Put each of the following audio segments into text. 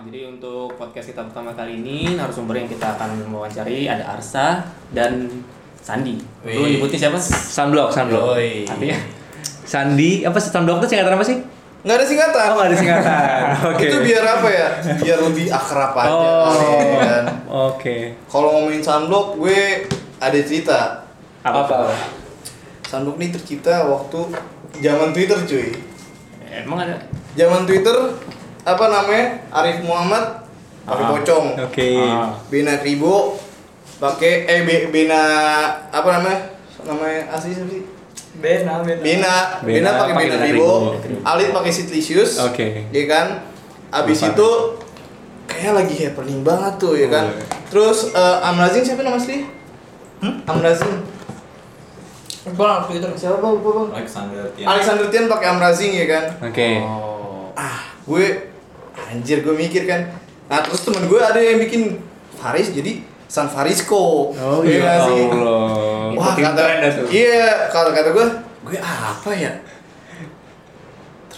Nah, jadi untuk podcast kita pertama kali ini narasumber yang kita akan mewawancari ada Arsa dan Sandi. Lu nyebutin siapa? Sunblock, sunblock. Yoi. Artinya Sandi, apa sih sunblock itu singkatan apa sih? Nggak ada singkatan. Oh, nggak ada singkatan. Oke. Itu biar apa ya? Biar lebih akrab aja. Oh. kan? Oke. Kalau ngomongin sunblock, gue ada cerita. apa? Sunblock ini tercipta waktu zaman Twitter cuy. Emang ada? Zaman Twitter apa namanya? Arif Muhammad pakai Ah. pocong. Oke. Ah. Bena Kribo pakai eh Bena apa namanya? Namanya asli siapa sih? Bena, Bena. Bena, Bena Bena pakai Ribo, Ribo. Alit pakai Sitlicious, Oke. ya kan? Abis Lupa. itu kayak lagi happening banget tuh ya kan. Oh, iya. Terus eh, Amrazin siapa nama asli? Hmm? Amrazin. Bang, Twitter. Siapa bang? Alexander Tian. Alexander Tian pakai Amrazin ya kan. Oke. Oh. Ah, gue anjir gue mikir kan. Nah terus temen gue ada yang bikin Faris jadi San Farisco. Oh Iya iya nggak sih? Allah. Wah kata. Iya kalau kata gue gue apa ya?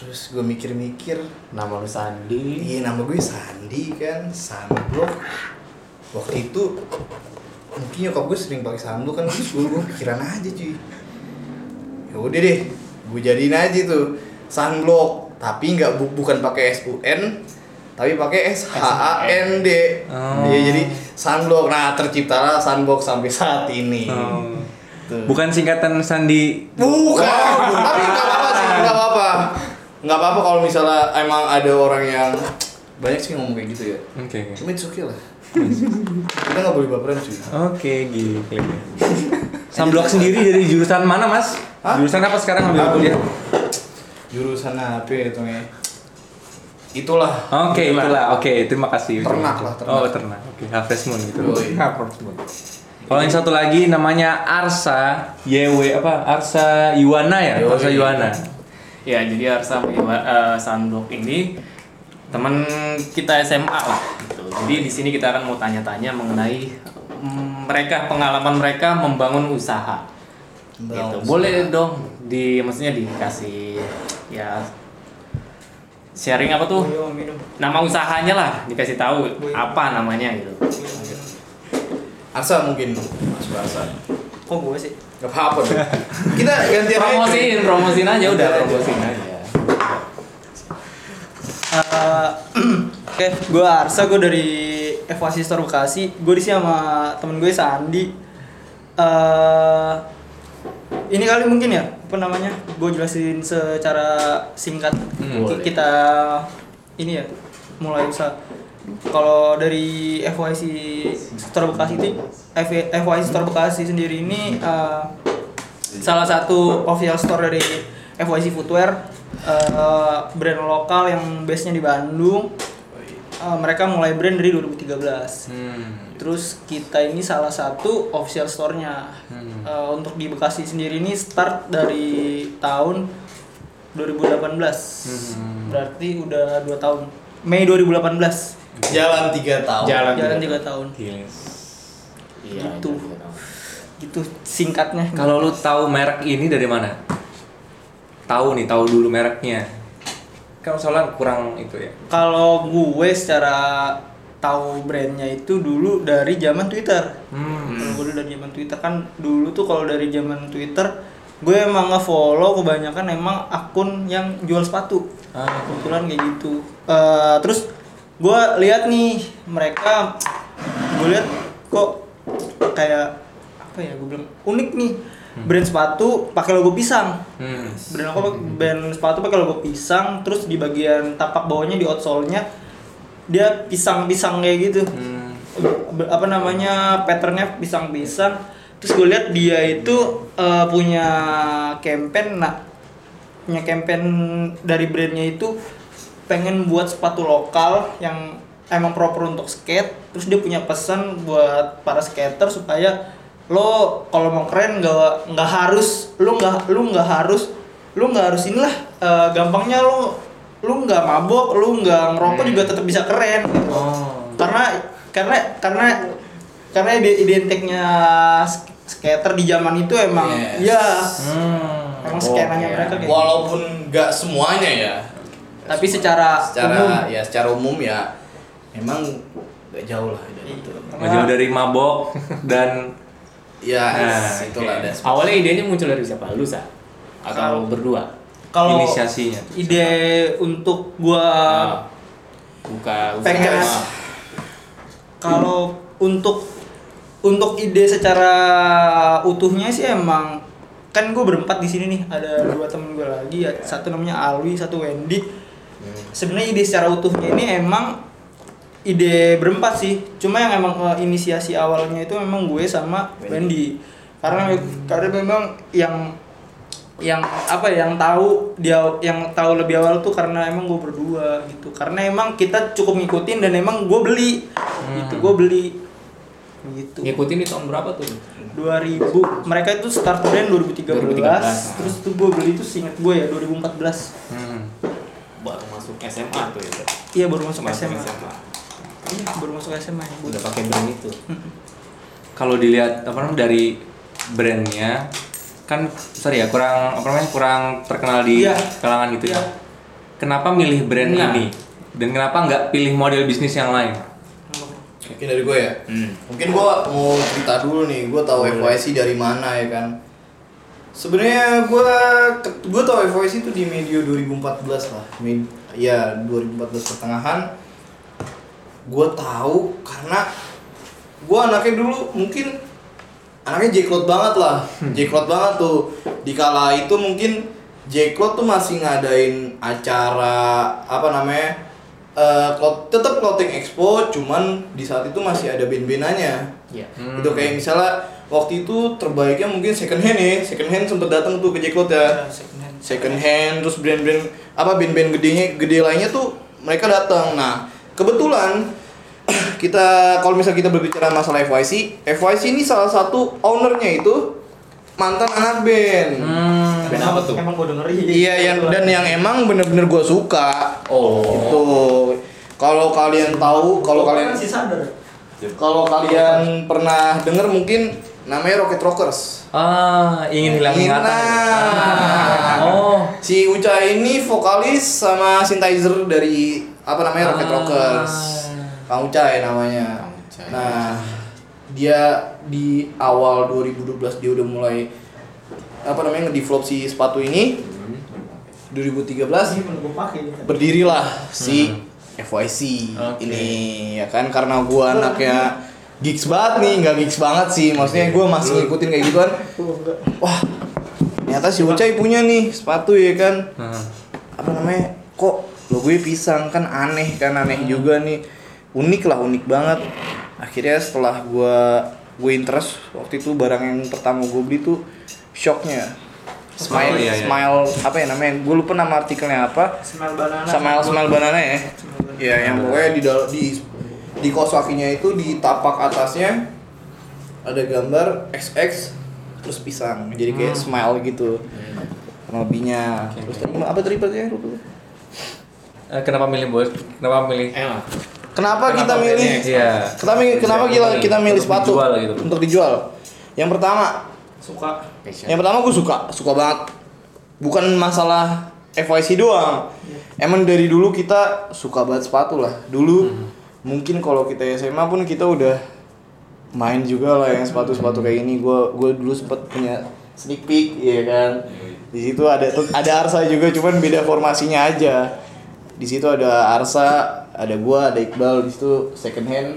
Terus gue mikir-mikir Nama lu Sandi. Iya nama gue Sandi kan Sunblock Waktu itu Mungkin nyokap gue sering pakai sunblock kan Terus gue, gue pikiran aja cuy ya udah deh Gue jadiin aja tuh Sunblock Tapi nggak bu- bukan pakai S-U-N Tapi pakai S-H-A-N-D Oh. Iya jadi Sunblock Nah terciptalah Sunblock sampai saat ini Oh. Tuh. Bukan singkatan Sandi. Bukan. Tapi nggak apa-apa sih, nggak apa-apa. Nggak apa-apa kalau misalnya emang ada orang yang banyak sih ngomong kayak gitu ya. Oke. oke. Cuma okay lah. Kita nggak boleh baperan cuy. Oke, gila. Sunblock sendiri dari jurusan mana, Mas? Hah? Jurusan apa sekarang ambil kuliah? Jurusan apa ya itu nih? Itulah. Oke, itulah. Oke, terima kasih. Ternak lah, ternak. Oh, ternak. Oke, Harvest Moon gitu. Harvest Moon. Kalau yang satu lagi namanya Arsa YW apa? Arsa Yuwana ya? Yoi. Arsa Yuwana. Ya, jadi Arsa uh, Sunblock ini teman kita SMA lah gitu. Jadi di sini kita akan mau tanya-tanya mengenai mm, mereka pengalaman mereka membangun usaha. Membangun gitu. usaha. Boleh dong di maksudnya dikasih ya sharing apa tuh? Nama usahanya lah dikasih tahu apa namanya gitu. Arsa mungkin masuk Arsa. Kok gue sih? Gak apa-apa dong. Kita gantian aja. Promosiin, promosiin aja udah promosiin aja. Eh, Oke, gue Arsa, gue dari Evaluasi Store Bekasi. Gue di sini sama temen gue Sandi. eh ini kali mungkin ya, apa namanya? Gue jelasin secara singkat. Hmm, boleh. kita ini ya, mulai usaha. Kalau dari FYC Store Bekasi itu, FYC Store Bekasi sendiri ini eh, salah satu official store dari FYC Footwear eh, brand lokal yang base-nya di Bandung. Eh, mereka mulai brand dari 2013. Hmm. Terus kita ini salah satu official store-nya. Hmm. Eh, untuk di Bekasi sendiri ini start dari tahun 2018. Hmm. Berarti udah 2 tahun. Mei 2018. Jalan 3 tahun. Jalan Jalan tiga 3 tahun. Gila. Iya, Gitu. iya. Gitu singkatnya. Kalau lu tahu merek ini dari mana? Tahu nih, tahu dulu mereknya. Kan soalnya kurang itu ya. Kalau gue secara tahu brandnya itu dulu dari zaman Twitter. Hmm. Kalau gue dulu dari zaman Twitter kan dulu tuh kalau dari zaman Twitter gue emang nge-follow kebanyakan emang akun yang jual sepatu. Ah. Kebetulan kayak gitu. Eh, terus gue lihat nih mereka gue lihat kok kayak apa ya gue bilang unik nih brand sepatu pakai logo pisang. Hmm. brand apa? Brand sepatu pakai logo pisang terus di bagian tapak bawahnya di outsole-nya dia pisang-pisang kayak gitu. Hmm. Apa namanya patternnya pisang-pisang. Terus gue lihat dia itu eh, punya campaign nah punya campaign dari brandnya itu pengen buat sepatu lokal yang emang proper untuk skate. Terus dia punya pesan buat para skater supaya lo kalau mau keren nggak nggak harus lu nggak lu nggak harus lu nggak harus inilah eh, gampangnya lu lu nggak mabok lu nggak ngerokok juga tetap bisa keren gitu Oh. karena karena karena karena ide- identiknya sk- skater di zaman itu emang Yes. ya Hmm. emang skenanya Oke. mereka kayak gitu. Walaupun nggak semuanya ya. tapi secara, secara umum ya secara umum ya memang gak jauh lah dari itu. Menjauh dari mabok dan Ya, Nah, itulah oke. ada. Awalnya idenya muncul dari siapa? Lu Sa? Atau berdua? Kalau inisiasinya. ide untuk gua Nah, buka usaha. pengen kalau untuk untuk ide secara utuhnya sih emang kan gue berempat di sini nih ada dua temen gue lagi ya satu namanya Alwi satu Wendy sebenarnya ide secara utuhnya ini emang ide berempat sih. Cuma yang emang eh, inisiasi awalnya itu memang gue sama Wendy. Karena karena memang yang yang apa ya yang tahu dia yang tahu lebih awal tuh karena emang gue berdua gitu. Karena emang kita cukup ngikutin dan emang gue beli. Gitu gue beli. Gitu. Ngikutin di tahun berapa tuh? 2000 mereka itu start brand 2013, 2013. terus tuh gue beli itu seinget gue ya 2014 Hmm. Baru masuk SMA tuh ya. iya baru masuk Masuk SMA SMA. Iya baru masuk SMA ya Udah pakai brand itu. Kalau dilihat apa namanya dari brandnya kan sorry ya kurang apa namanya kurang terkenal di Iya. kalangan gitu ya. Iya. Kenapa milih brand Nah. ini? Dan kenapa nggak pilih model bisnis yang lain? Mungkin dari gue ya. Hmm. Mungkin gue mau cerita dulu nih, gue tahu FYC dari mana ya kan. Sebenarnya gue gue tahu FYC itu di medio 2014 lah, Med, ya 2014 pertengahan. Gue tahu karena gue anaknya dulu mungkin anaknya Jacklot banget lah, Jacklot banget tuh. Di kala itu mungkin Jacklot tuh masih ngadain acara apa namanya eh cloth- tetap clothing expo, cuman di saat itu masih ada band-bandannya. Iya. Itu kayak misalnya waktu itu terbaiknya mungkin second hand ya, second hand sempet datang tuh ke Jacklot ya. Second hand terus brand-brand apa band-band gedenya gede lainnya tuh mereka datang. Nah, kebetulan kita kalau misalnya kita berbicara masalah FYC, FYC ini salah satu ownernya itu mantan anak band. Hmm. Band apa tuh? emang gue dengerin Iya yang dan yang emang bener-bener gue suka. Oh. Itu kalau kalian tahu, kalau kalian sih sadar kalau kalian pernah denger mungkin namanya Rocket Rockers. Ah, ingin hilang ingatan. Nah. Oh. Si Uca ini vokalis sama synthesizer dari apa namanya Rocket Ah. Rockers. Kang Uca ya namanya. Kang Uca. Nah, dia di awal 2012 dia udah mulai apa namanya ngedevelop si sepatu ini. 2013 sih gue pakai gitu. berdirilah si FYC Oke. ini ya kan karena gua anaknya gigs banget nih nggak gigs banget sih. Maksudnya gua masih ngikutin kayak gituan wah ternyata si Ucai punya nih sepatu ya kan? Hmm. apa namanya? Kok logonya pisang? Kan aneh kan aneh juga nih. Unik lah unik banget. Akhirnya setelah gua gue interest waktu itu barang yang pertama gue beli tuh shocknya. Smile Oh, iya, iya. smile apa ya namanya? Gue lupa nama artikelnya apa. Smell banana. Smile smile banana ya. Ya yang pokoknya di di di kaos kakinya itu di tapak atasnya ada gambar XX terus pisang jadi kayak smile gitu lebihnya Oke, terus tadi apa tadi gue. Eh, kenapa milih bos? Kenapa milih? Enak. Kenapa, kita Kenapa milih? Iya. Kenapa kenapa kita kita milih Untuk sepatu dijual gitu. untuk dijual? Yang pertama, suka Passion. yang pertama gue suka, suka banget. Bukan masalah FYC doang. Emang dari dulu kita suka banget sepatu lah. Dulu mungkin kalau kita SMA pun kita udah main juga lah yang sepatu-sepatu kayak ini. Gue gue dulu sempet punya sneak peek, ya kan. Di situ ada ada Arsa juga, cuman beda formasinya aja. Di situ ada Arsa, ada gua, ada Iqbal, di situ second hand.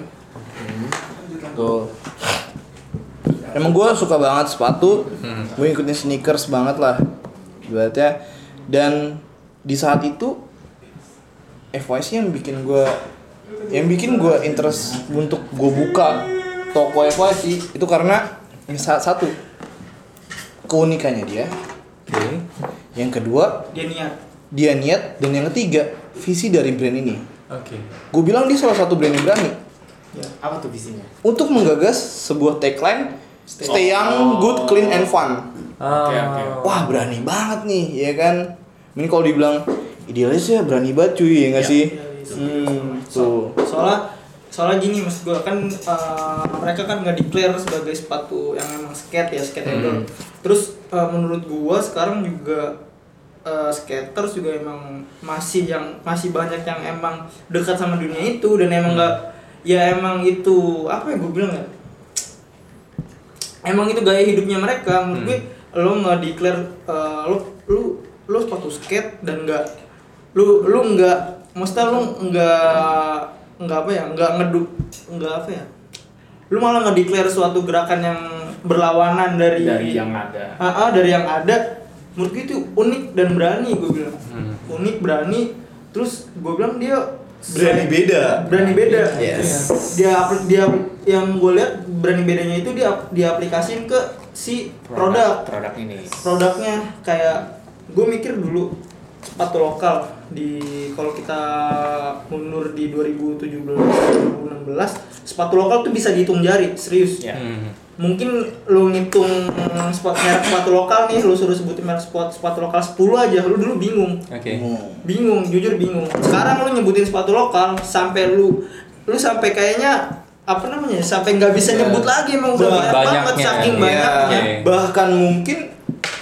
Tuh. Emang gue suka banget sepatu, gue ngikutin sneakers banget lah, ibaratnya. Dan di saat itu FYC yang bikin gue, yang bikin gue interest untuk gue buka toko FYC itu karena yang saat satu keunikannya dia, Oke. yang kedua dia niat dia niat, dan yang ketiga visi dari brand ini. Oke. Gue bilang dia salah satu brand yang berani ya. Apa tuh visinya? untuk menggagas sebuah tagline Stay young, good, clean, and fun. Ah. Oke, oke. Wah berani banget nih, ya kan? Ini kalau dibilang idealis ya berani banget cuy, ya nggak Ya. sih? Idealis. Hmm, tuh. soalnya soalnya gini mas gue kan eh, mereka kan nggak declare sebagai sepatu yang emang skate ya skate Hmm. terus eh, menurut gua sekarang juga eh, skaters juga emang masih yang masih banyak yang emang dekat sama dunia itu dan emang nggak ya emang itu apa ya gue bilang ya emang itu gaya hidupnya mereka menurut gue lo nggak declare eh, lo lu lu sepatu skate dan nggak lu lu nggak maksudnya lu nggak nggak apa ya nggak ngedu nggak apa ya? Lu malah nggak declare suatu gerakan yang berlawanan dari dari yang ada. Ah, ah, dari yang ada. Menurut gue itu unik dan berani gue bilang. Hmm. unik berani. Terus gue bilang dia Berani beda. berani beda. Yes. dia dia yang gue lihat berani bedanya itu dia dia aplikasiin ke si produk produk. ini. Produknya. Kayak gue mikir dulu sepatu lokal di kalau kita mundur di 2017 2016 sepatu lokal tuh bisa dihitung jari serius ya Hmm. mungkin lu ngitung spot merek sepatu lokal nih lu suruh sebutin merek spot sepatu lokal 10 aja lu dulu bingung Oke. bingung jujur bingung sekarang lu nyebutin sepatu lokal sampai lu lu sampai kayaknya apa namanya sampai nggak bisa Ya. nyebut lagi emang udah banyak banget banyaknya. saking Iya. banyaknya Oke. bahkan mungkin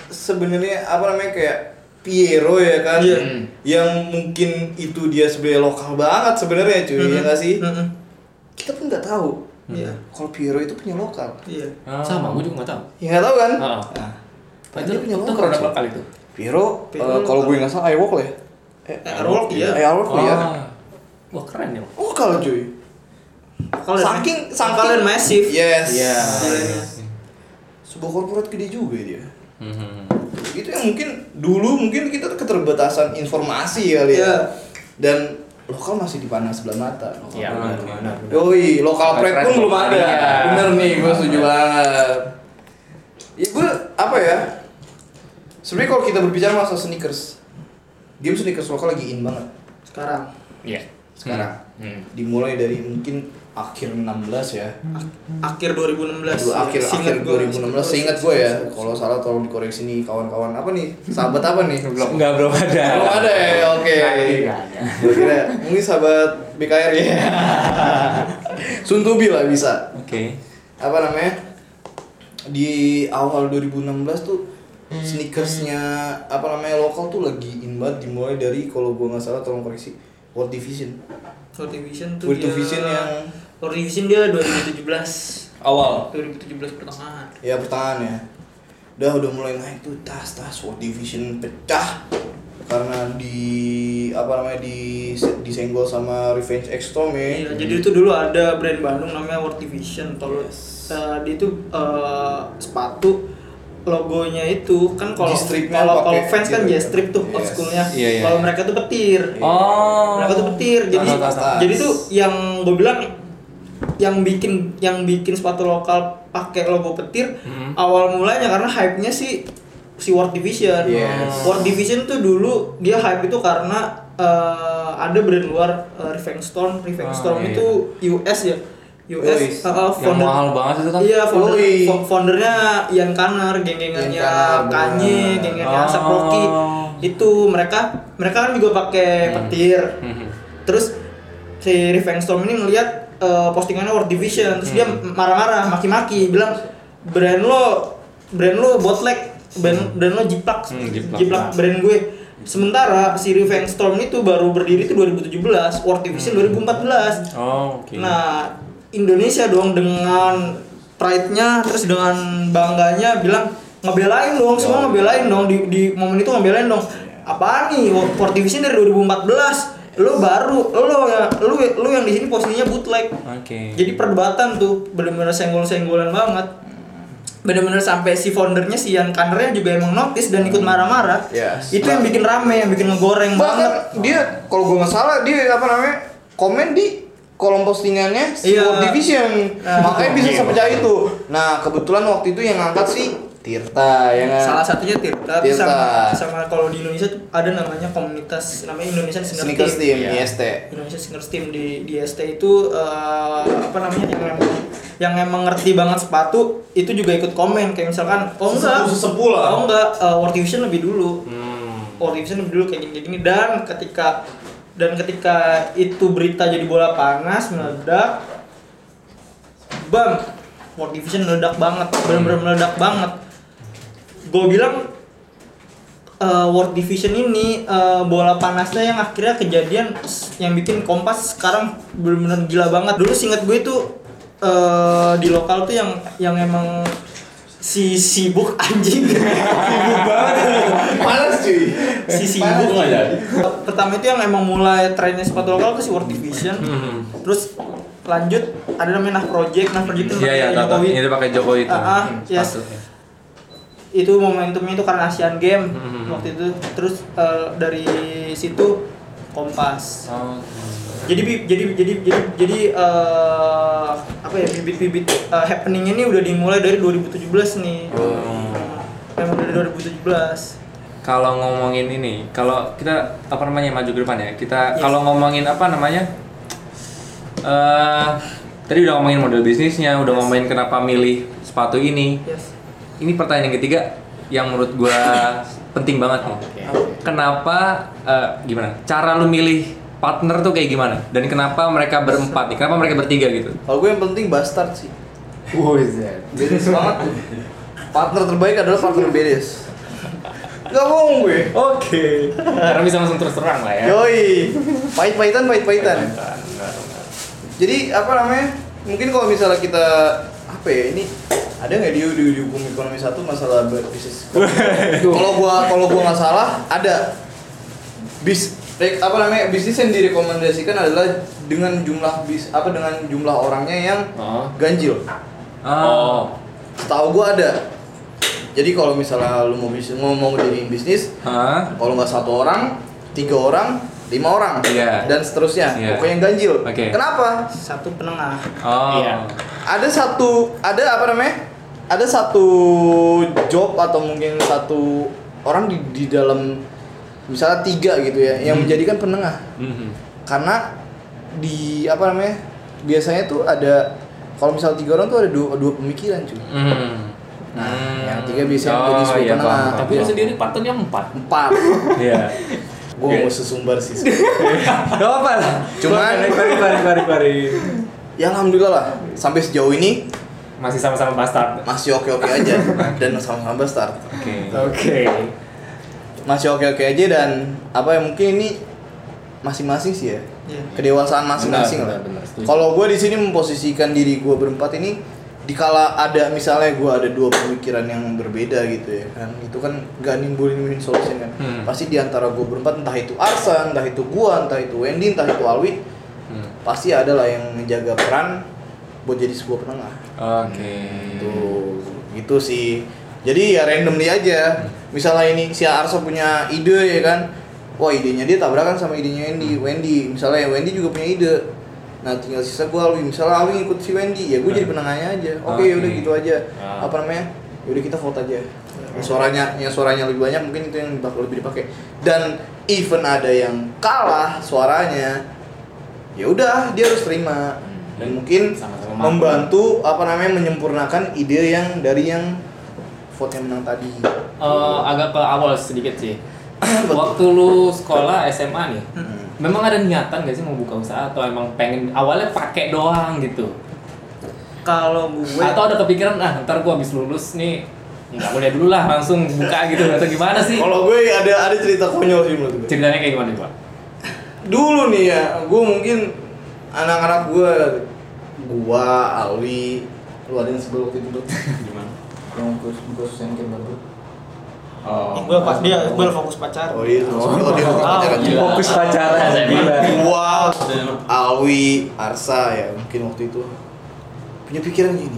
sebenarnya apa namanya kayak Piero ya kan Iya. yang mungkin itu dia sebenarnya lokal banget sebenarnya cuy ya nggak sih Mm-mm. kita pun nggak tahu Iya. kalau Piero itu punya lokal iya Ah. sama gue juga nggak tahu ya nggak tahu kan Heeh. nah, itu, dia punya itu lokal, lokal itu Piero, Piero eh, kalau lokal. gue nggak salah Airwalk lah ya eh, Eh, Airwalk, iya. eh, ya Ah. wah keren ya lokal cuy Kalau Saking- saking- kalian masif yes Iya. Nilainya. sebuah korporat gede juga dia Hmm. Itu yang mungkin dulu mungkin kita keterbatasan informasi kali ya Iya. dan lokal masih dipandang sebelah mata lokal Iya, pride. benar, benar, benar. Yoi, lokal Lokal pride pun belum ada. ada. Bener nih, gue setuju banget. Ya gue apa ya? Sebenarnya kalau kita berbicara masalah sneakers, game sneakers lokal lagi in banget sekarang Iya. sekarang. Hmm. Dimulai dari mungkin akhir 16 ya. akhir 2016 Dulu akhir akhir gua. 2016 seingat gue ya. Kalau salah tolong dikoreksi nih kawan-kawan. Apa nih? Sahabat apa nih? Belum nggak belum ada. Belum ada ya, oke. Gue kira mungkin sahabat BKR ya. Suntubi lah bisa. Oke. Apa namanya? Di awal 2016 tuh sneakersnya apa namanya lokal tuh lagi in banget dimulai dari kalau gue nggak salah tolong koreksi World Division. World Division tuh World dia Division yang World Division dia 2017 awal. 2017 pertengahan. Ya pertahanan ya. Udah udah mulai naik tuh tas tas World Division pecah. Karena di apa namanya di disenggol sama Revenge X Storm ya. Iya, jadi itu dulu ada brand Bandung namanya World Division. Kalau Yes. eh, dia itu eh, sepatu logonya itu kan kalau kalau kalau fans kan gitu. J-strip tuh old Yes. schoolnya. Iya, iya. Kalau mereka tuh petir. Oh. Mereka tuh petir. Jadi Tahu, tahu, tahu. jadi tuh yang gue bilang yang bikin yang bikin sepatu lokal pakai logo petir Hmm. awal mulanya karena hype-nya sih si World Division. Yes. World Division tuh dulu dia hype itu karena eh, ada brand luar uh, Revenge Storm. Revenge Ah, Storm iya. itu US ya. US uh, uh, Yang founder mahal banget itu kan? Iya, founder, foundernya Ian Kanner, geng-gengannya Kanye, geng-gengannya Oh. Asap Rocky. Itu mereka mereka kan juga pakai petir. Hmm. Terus si Revenge Storm ini ngelihat uh, postingannya World Division, terus dia Hmm. marah-marah, maki-maki, bilang brand lo brand lo bootleg, brand, brand lo jiplak, Hmm, jiplak. jiplak brand gue. Sementara si Revenge Storm itu baru berdiri itu 2017, World Division 2014. Oh, oke. Nah, Indonesia dong dengan pride-nya terus dengan bangganya bilang ngebelain dong, semua ngebelain dong di, di momen itu ngebelain dong. Apaan nih? World Division dari 2014. Lo baru, lo ya, lo lo yang di sini posisinya bootleg. Oke. Jadi perdebatan tuh bener-bener senggol-senggolan banget. Bener-bener sampai si foundernya si Ian Kannernya juga emang notice dan ikut marah-marah. Yes. Itu yang bikin rame, yang bikin ngegoreng banget. dia kalau gue nggak salah dia apa namanya komen di kolom postingannya si Iya. World Division Nah. makanya bisa sepecah itu nah kebetulan waktu itu yang ngangkat si Tirta ya kan Salah satunya Tirta, Tirta. sama, sama kalau di Indonesia tuh ada namanya komunitas namanya Indonesian Sneaker sneakers Team. team Iya. IST Indonesia Sneakers Team di di ST itu eh, apa namanya yang emang yang emang ngerti banget sepatu itu juga ikut komen kayak misalkan oh enggak Sesepuh-sesepuh lah. oh enggak eh, World Division lebih dulu Hmm. World Division lebih dulu kayak gini kayak gini dan ketika dan ketika itu berita jadi bola panas meledak bam World Division meledak banget benar-benar meledak banget gue bilang eh, World Division ini eh, bola panasnya yang akhirnya kejadian yang bikin Kompas sekarang benar-benar gila banget. Dulu singkat gue itu eh, di lokal tuh yang yang emang si sibuk anjing sibuk banget Panas cuy. si sibuk pertama itu yang emang mulai trennya sepatu lokal tuh si World Division terus lanjut ada namanya Nah Project Nah Project itu Iya iya namanya tahu tahu. Jokowi. Ini pakai Jokowi itu. Ah, ah, yes. Ya. itu momentumnya itu karena Asian Game Hmm. waktu itu terus eh, dari situ Kompas Oh. jadi jadi jadi jadi jadi eh, apa ya bibit-bibit eh, happening ini udah dimulai dari 2017 nih Oh. memang dari 2017 Kalau ngomongin ini, kalau kita apa namanya maju ke depan ya, kita Yes. kalau ngomongin apa namanya, eh tadi udah ngomongin model bisnisnya, udah ngomongin kenapa milih sepatu ini. yes Ini pertanyaan yang ketiga yang menurut gua penting banget nih. Kenapa eh, gimana? Cara lu milih partner tuh kayak gimana? Dan kenapa mereka berempat nih? Kenapa mereka bertiga gitu? Kalau gue yang penting bastard sih. Buset. Bedes banget. Partner terbaik adalah partner bedes. Gak bohong gue. Oke. Karena bisa langsung terus terang lah ya. Yoi. Pahit-pahitan, pahit-pahitan. Jadi apa namanya? Mungkin kalau misalnya kita apa ya ini ada nggak di, di, di hukum ekonomi satu masalah bisnis? kalau gua kalau gua nggak salah ada bis apa namanya bisnis yang direkomendasikan adalah dengan jumlah bis apa dengan jumlah orangnya yang Oh. ganjil. Oh. Setahu gua ada. Jadi kalau misalnya lu mau bisnis mau mau jadiin bisnis, Hah? kalau nggak satu orang, tiga orang, lima orang, Iya. dan seterusnya. Iya. Pokoknya yang ganjil. Oke. Kenapa? satu penengah Oh. Iya. Ada satu, ada apa namanya? Ada satu job atau mungkin satu orang di, di dalam misalnya tiga gitu ya, yang Hmm. menjadikan penengah. Mhm. Karena di apa namanya? Biasanya tuh ada kalau misalnya tiga orang tuh ada dua, dua pemikiran cuy. Mhm. Nah, Hmm. yang tiga biasanya Oh, jadi sebuah iya, penengah. paham, Tapi sendiri partnernya empat. Empat. Iya. Gue mau sesumbar sih. Gak apa lah. Cuman- Bari bari bari bari ya alhamdulillah lah. Sampai sejauh ini Masih sama-sama bastard. masih oke-oke aja dan sama-sama start. Oke. Oke. Masih oke-oke aja dan apa ya mungkin ini masing-masing sih ya. Iya. Kedewasaan masing-masing Benar, lah. Kalau gue di sini memposisikan diri gue berempat ini dikala ada misalnya gue ada dua pemikiran yang berbeda gitu ya kan itu kan gak nimbulin win solution kan Hmm. pasti di antara gue berempat entah itu Arsan entah itu gua entah itu Wendy entah itu Alwi Hmm. pasti ada lah yang menjaga peran buat jadi sebuah penengah Oke. Tuh, gitu sih. Jadi ya randomly aja. Misalnya ini si Arso punya ide ya kan. Wah idenya dia tabrakan sama idenya Wendy. Wendy, misalnya Wendy juga punya ide. Nah tinggal sisa gue Alwi. Misalnya Alwi ikut si Wendy, ya gue jadi penengahnya aja. Oke, Oke. udah gitu aja. Ah. Apa namanya? Yaudah kita vote aja. Yang suaranya, yang suaranya lebih banyak mungkin itu yang bakal lebih dipakai. Dan even ada yang kalah suaranya, ya udah dia harus terima. Dan mungkin Sama-sama mampu. membantu apa namanya menyempurnakan ide yang dari yang vote yang menang tadi. Eh, agak ke awal sedikit sih. Waktu lu sekolah SMA nih, memang ada niatan gak sih mau buka usaha atau emang pengen awalnya pakai doang gitu? kalau gue Atau ada kepikiran ah ntar gua habis lulus nih nggak kuliah dulu lah langsung buka gitu atau gimana sih? Kalau gue ada ada cerita konyol sih menurut gue. Ceritanya kayak gimana pak? Dulu nih ya, gue mungkin anak-anak gue, gua, Alwi, lu ada yang sebelum waktu itu? Gimana? Yang buka buka susen kayak baru. Oh. gue pas dia gue fokus pacar Oh iya, oh, dia buka Ah, pacaran gila. Fokus pacaran. Gila. Gua, Alwi, Arsa ya mungkin waktu itu punya pikiran gini,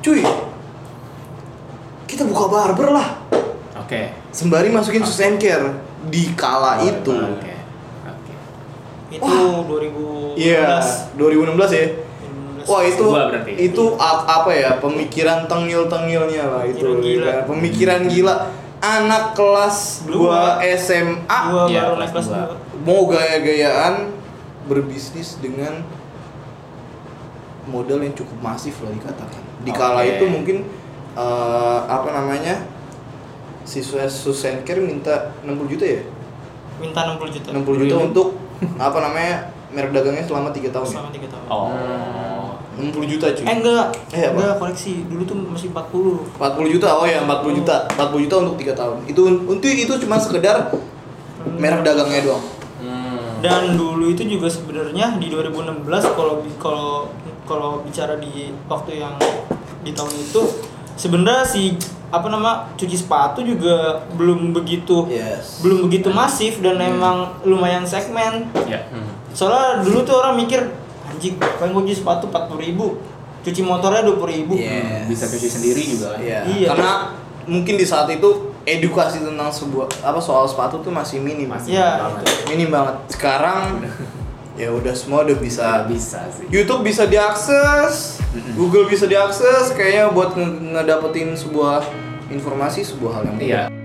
cuy, kita buka barber lah. Oke. Sembari masukin susen care di kala itu. Oke. Oke. itu Wah. 2016 Iya, 2016 ya. 2016. Wah itu itu a- apa ya pemikiran tengil tengilnya lah itu. Pemikiran gila. ya. Pemikiran gila. Anak kelas Dua. 2 SMA Iya, baru kelas dua. dua. mau gaya-gayaan berbisnis dengan modal yang cukup masif lah dikatakan. Di kala Oke. itu mungkin eh, apa namanya? Siswa Susenker minta 60 juta ya? minta 60 juta 60 juta untuk apa namanya? merek dagangnya selama 3 tahun. ya? selama 3 tahun Oh. 60 juta cuy. Eh enggak, Eh, apa? enggak koleksi. Dulu tuh masih 40. 40 juta. Oh ya, 40 juta. 40 juta untuk 3 tahun. Itu untuk itu cuma sekedar merek dagangnya doang. Hmm. Dan dulu itu juga sebenarnya di 2016 kalau kalau kalau bicara di waktu yang di tahun itu sebenarnya si apa nama cuci sepatu juga belum begitu Yes. belum begitu masif dan emang lumayan segmen. Ya. Hmm. Soalnya dulu tuh orang mikir anjing pengen gue cuci sepatu 40 ribu cuci motornya 20 ribu Yes. Bisa cuci sendiri juga kan. Iya. Iya. Karena mungkin di saat itu edukasi tentang sebuah apa soal sepatu tuh masih minim. Masih Iya, banget. Minim banget. Sekarang ya udah semua udah bisa. Nggak bisa sih. YouTube bisa diakses, Google bisa diakses, kayaknya buat nge- ngedapetin sebuah informasi sebuah hal yang mudah. Iya.